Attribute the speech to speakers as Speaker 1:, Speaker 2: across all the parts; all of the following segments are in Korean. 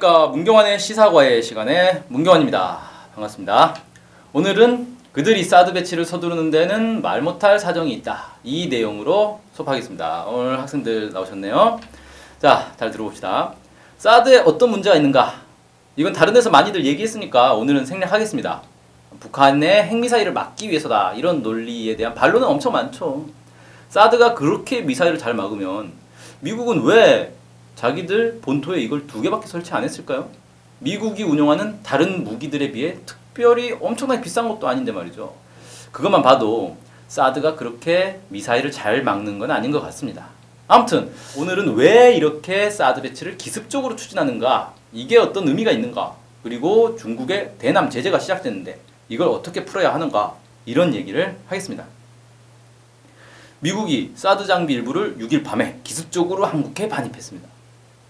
Speaker 1: 안녕하십니까. 문경환의 시사과의 시간에 문경환입니다. 반갑습니다. 오늘은 그들이 사드 배치를 서두르는 데는 말 못할 사정이 있다. 이 내용으로 수업하겠습니다. 오늘 학생들 나오셨네요. 자 잘 들어봅시다. 사드에 어떤 문제가 있는가? 이건 다른 데서 많이들 얘기했으니까 오늘은 생략하겠습니다. 북한의 핵미사일을 막기 위해서다. 이런 논리에 대한 반론은 엄청 많죠. 사드가 그렇게 미사일을 잘 막으면 미국은 왜 자기들 본토에 이걸 두 개밖에 설치 안 했을까요? 미국이 운영하는 다른 무기들에 비해 특별히 엄청나게 비싼 것도 아닌데 말이죠. 그것만 봐도 사드가 그렇게 미사일을 잘 막는 건 아닌 것 같습니다. 아무튼 오늘은 왜 이렇게 사드 배치를 기습적으로 추진하는가? 이게 어떤 의미가 있는가? 그리고 중국의 대남 제재가 시작됐는데 이걸 어떻게 풀어야 하는가? 이런 얘기를 하겠습니다. 미국이 사드 장비 일부를 6일 밤에 기습적으로 한국에 반입했습니다.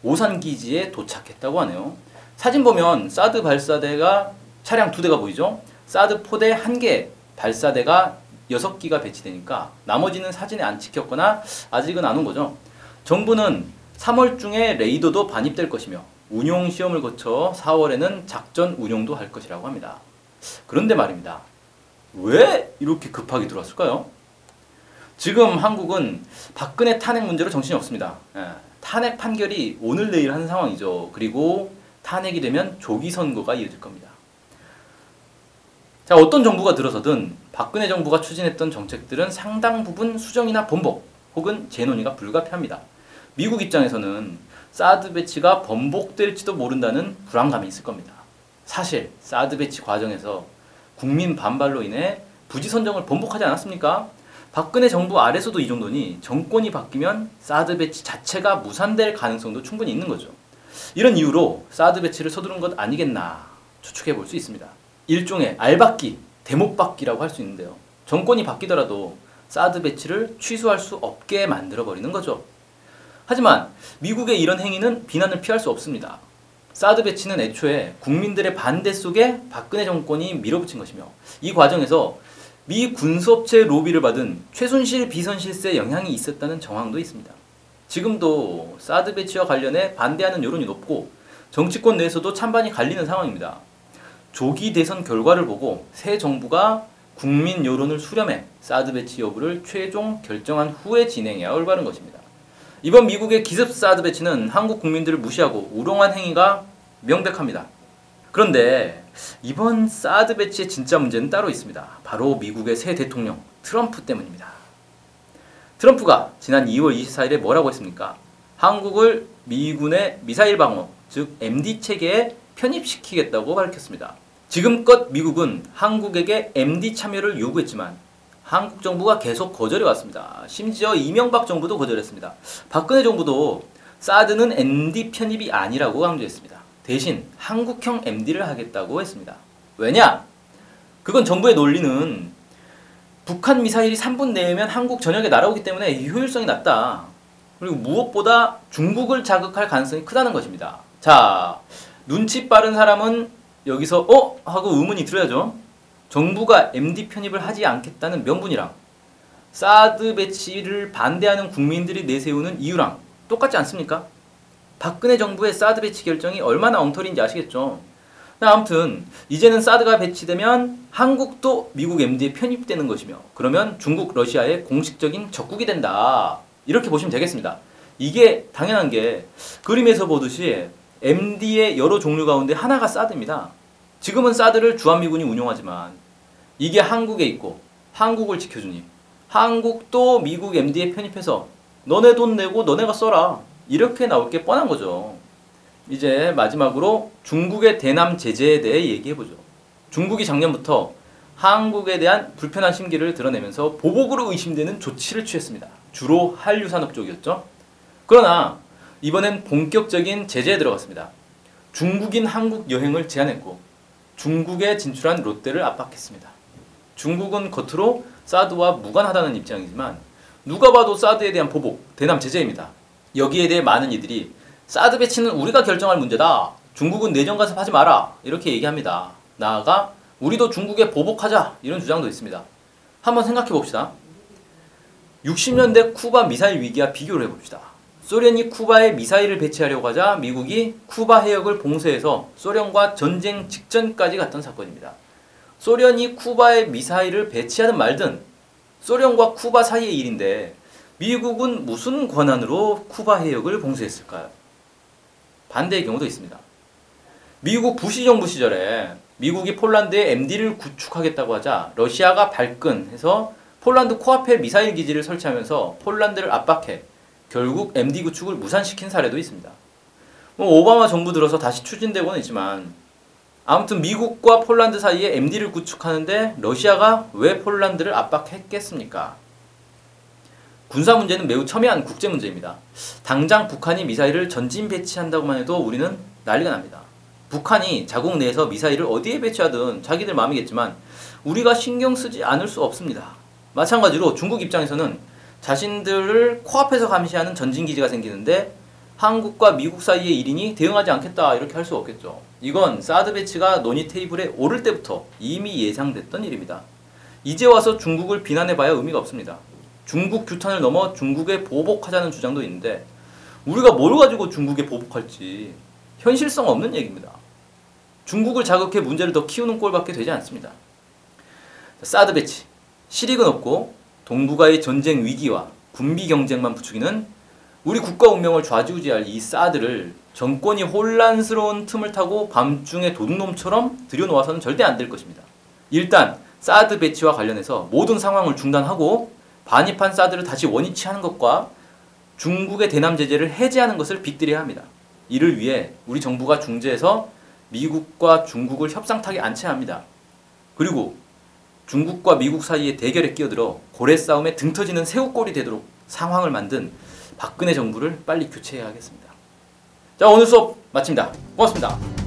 Speaker 1: 오산 기지에 도착했다고 하네요. 사진 보면 사드 발사대가 차량 두 대가 보이죠? 사드 포대 한 개, 발사대가 여섯 기가 배치되니까 나머지는 사진에 안 찍혔거나 아직은 안 온 거죠. 정부는 3월 중에 레이더도 반입될 것이며 운용 시험을 거쳐 4월에는 작전 운용도 할 것이라고 합니다. 그런데 말입니다. 왜 이렇게 급하게 들어왔을까요? 지금 한국은 박근혜 탄핵 문제로 정신이 없습니다. 예. 탄핵 판결이 오늘 내일 하는 상황이죠. 그리고 탄핵이 되면 조기 선거가 이어질 겁니다. 자, 어떤 정부가 들어서든 박근혜 정부가 추진했던 정책들은 상당 부분 수정이나 번복 혹은 재논의가 불가피합니다. 미국 입장에서는 사드 배치가 번복될지도 모른다는 불안감이 있을 겁니다. 사실 사드 배치 과정에서 국민 반발로 인해 부지 선정을 번복하지 않았습니까? 박근혜 정부 아래서도 이 정도니 정권이 바뀌면 사드 배치 자체가 무산될 가능성도 충분히 있는 거죠. 이런 이유로 사드 배치를 서두른 것 아니겠나 추측해 볼 수 있습니다. 일종의 알박기, 대못박기라고 할 수 있는데요. 정권이 바뀌더라도 사드 배치를 취소할 수 없게 만들어 버리는 거죠. 하지만 미국의 이런 행위는 비난을 피할 수 없습니다. 사드 배치는 애초에 국민들의 반대 속에 박근혜 정권이 밀어붙인 것이며 이 과정에서 미 군수업체 로비를 받은 최순실 비선실세 영향이 있었다는 정황도 있습니다. 지금도 사드 배치와 관련해 반대하는 여론이 높고 정치권 내에서도 찬반이 갈리는 상황입니다. 조기 대선 결과를 보고 새 정부가 국민 여론을 수렴해 사드 배치 여부를 최종 결정한 후에 진행해야 올바른 것입니다. 이번 미국의 기습 사드 배치는 한국 국민들을 무시하고 우롱한 행위가 명백합니다. 그런데 이번 사드 배치의 진짜 문제는 따로 있습니다. 바로 미국의 새 대통령 트럼프 때문입니다. 트럼프가 지난 2월 24일에 뭐라고 했습니까? 한국을 미군의 미사일 방어, 즉 MD 체계에 편입시키겠다고 밝혔습니다. 지금껏 미국은 한국에게 MD 참여를 요구했지만 한국 정부가 계속 거절해 왔습니다. 심지어 이명박 정부도 거절했습니다. 박근혜 정부도 사드는 MD 편입이 아니라고 강조했습니다. 대신 한국형 MD를 하겠다고 했습니다. 왜냐? 그건 정부의 논리는 북한 미사일이 3분 내면 한국 전역에 날아오기 때문에 효율성이 낮다. 그리고 무엇보다 중국을 자극할 가능성이 크다는 것입니다. 자, 눈치 빠른 사람은 여기서 어? 하고 의문이 들어야죠. 정부가 MD 편입을 하지 않겠다는 명분이랑 사드 배치를 반대하는 국민들이 내세우는 이유랑 똑같지 않습니까? 박근혜 정부의 사드 배치 결정이 얼마나 엉터리인지 아시겠죠? 아무튼 이제는 사드가 배치되면 한국도 미국 MD에 편입되는 것이며 그러면 중국, 러시아의 공식적인 적국이 된다. 이렇게 보시면 되겠습니다. 이게 당연한 게 그림에서 보듯이 MD의 여러 종류 가운데 하나가 사드입니다. 지금은 사드를 주한미군이 운용하지만 이게 한국에 있고 한국을 지켜주니 한국도 미국 MD에 편입해서 너네 돈 내고 너네가 써라. 이렇게 나올 게 뻔한 거죠. 이제 마지막으로 중국의 대남 제재에 대해 얘기해 보죠. 중국이 작년부터 한국에 대한 불편한 심기를 드러내면서 보복으로 의심되는 조치를 취했습니다. 주로 한류 산업 쪽이었죠. 그러나 이번엔 본격적인 제재에 들어갔습니다. 중국인 한국 여행을 제한했고 중국에 진출한 롯데를 압박했습니다. 중국은 겉으로 사드와 무관하다는 입장이지만 누가 봐도 사드에 대한 보복, 대남 제재입니다. 여기에 대해 많은 이들이 사드 배치는 우리가 결정할 문제다. 중국은 내정 간섭 하지 마라. 이렇게 얘기합니다. 나아가 우리도 중국에 보복하자. 이런 주장도 있습니다. 한번 생각해 봅시다. 60년대 쿠바 미사일 위기와 비교를 해봅시다. 소련이 쿠바에 미사일을 배치하려고 하자 미국이 쿠바 해역을 봉쇄해서 소련과 전쟁 직전까지 갔던 사건입니다. 소련이 쿠바에 미사일을 배치하든 말든 소련과 쿠바 사이의 일인데 미국은 무슨 권한으로 쿠바 해역을 봉쇄했을까요? 반대의 경우도 있습니다. 미국 부시 정부 시절에 미국이 폴란드에 MD를 구축하겠다고 하자 러시아가 발끈해서 폴란드 코앞에 미사일 기지를 설치하면서 폴란드를 압박해 결국 MD 구축을 무산시킨 사례도 있습니다. 뭐 오바마 정부 들어서 다시 추진되고는 있지만 아무튼 미국과 폴란드 사이에 MD를 구축하는데 러시아가 왜 폴란드를 압박했겠습니까? 군사 문제는 매우 첨예한 국제 문제입니다. 당장 북한이 미사일을 전진 배치한다고만 해도 우리는 난리가 납니다. 북한이 자국 내에서 미사일을 어디에 배치하든 자기들 마음이겠지만 우리가 신경 쓰지 않을 수 없습니다. 마찬가지로 중국 입장에서는 자신들을 코앞에서 감시하는 전진기지가 생기는데 한국과 미국 사이의 일이니 대응하지 않겠다 이렇게 할 수 없겠죠. 이건 사드 배치가 논의 테이블에 오를 때부터 이미 예상됐던 일입니다. 이제 와서 중국을 비난해봐야 의미가 없습니다. 중국 규탄을 넘어 중국에 보복하자는 주장도 있는데 우리가 뭘 가지고 중국에 보복할지 현실성 없는 얘기입니다. 중국을 자극해 문제를 더 키우는 꼴밖에 되지 않습니다. 사드 배치, 실익은 없고 동북아의 전쟁 위기와 군비 경쟁만 부추기는 우리 국가 운명을 좌지우지할 이 사드를 정권이 혼란스러운 틈을 타고 밤중에 도둑놈처럼 들여놓아서는 절대 안 될 것입니다. 일단 사드 배치와 관련해서 모든 상황을 중단하고 반입한 사드를 다시 원위치 하는 것과 중국의 대남 제재를 해제하는 것을 빅들여야 합니다. 이를 위해 우리 정부가 중재해서 미국과 중국을 협상탁에 앉혀야 합니다. 그리고 중국과 미국 사이의 대결에 끼어들어 고래 싸움에 등 터지는 새우꼴이 되도록 상황을 만든 박근혜 정부를 빨리 교체해야 하겠습니다. 자 오늘 수업 마칩니다. 고맙습니다.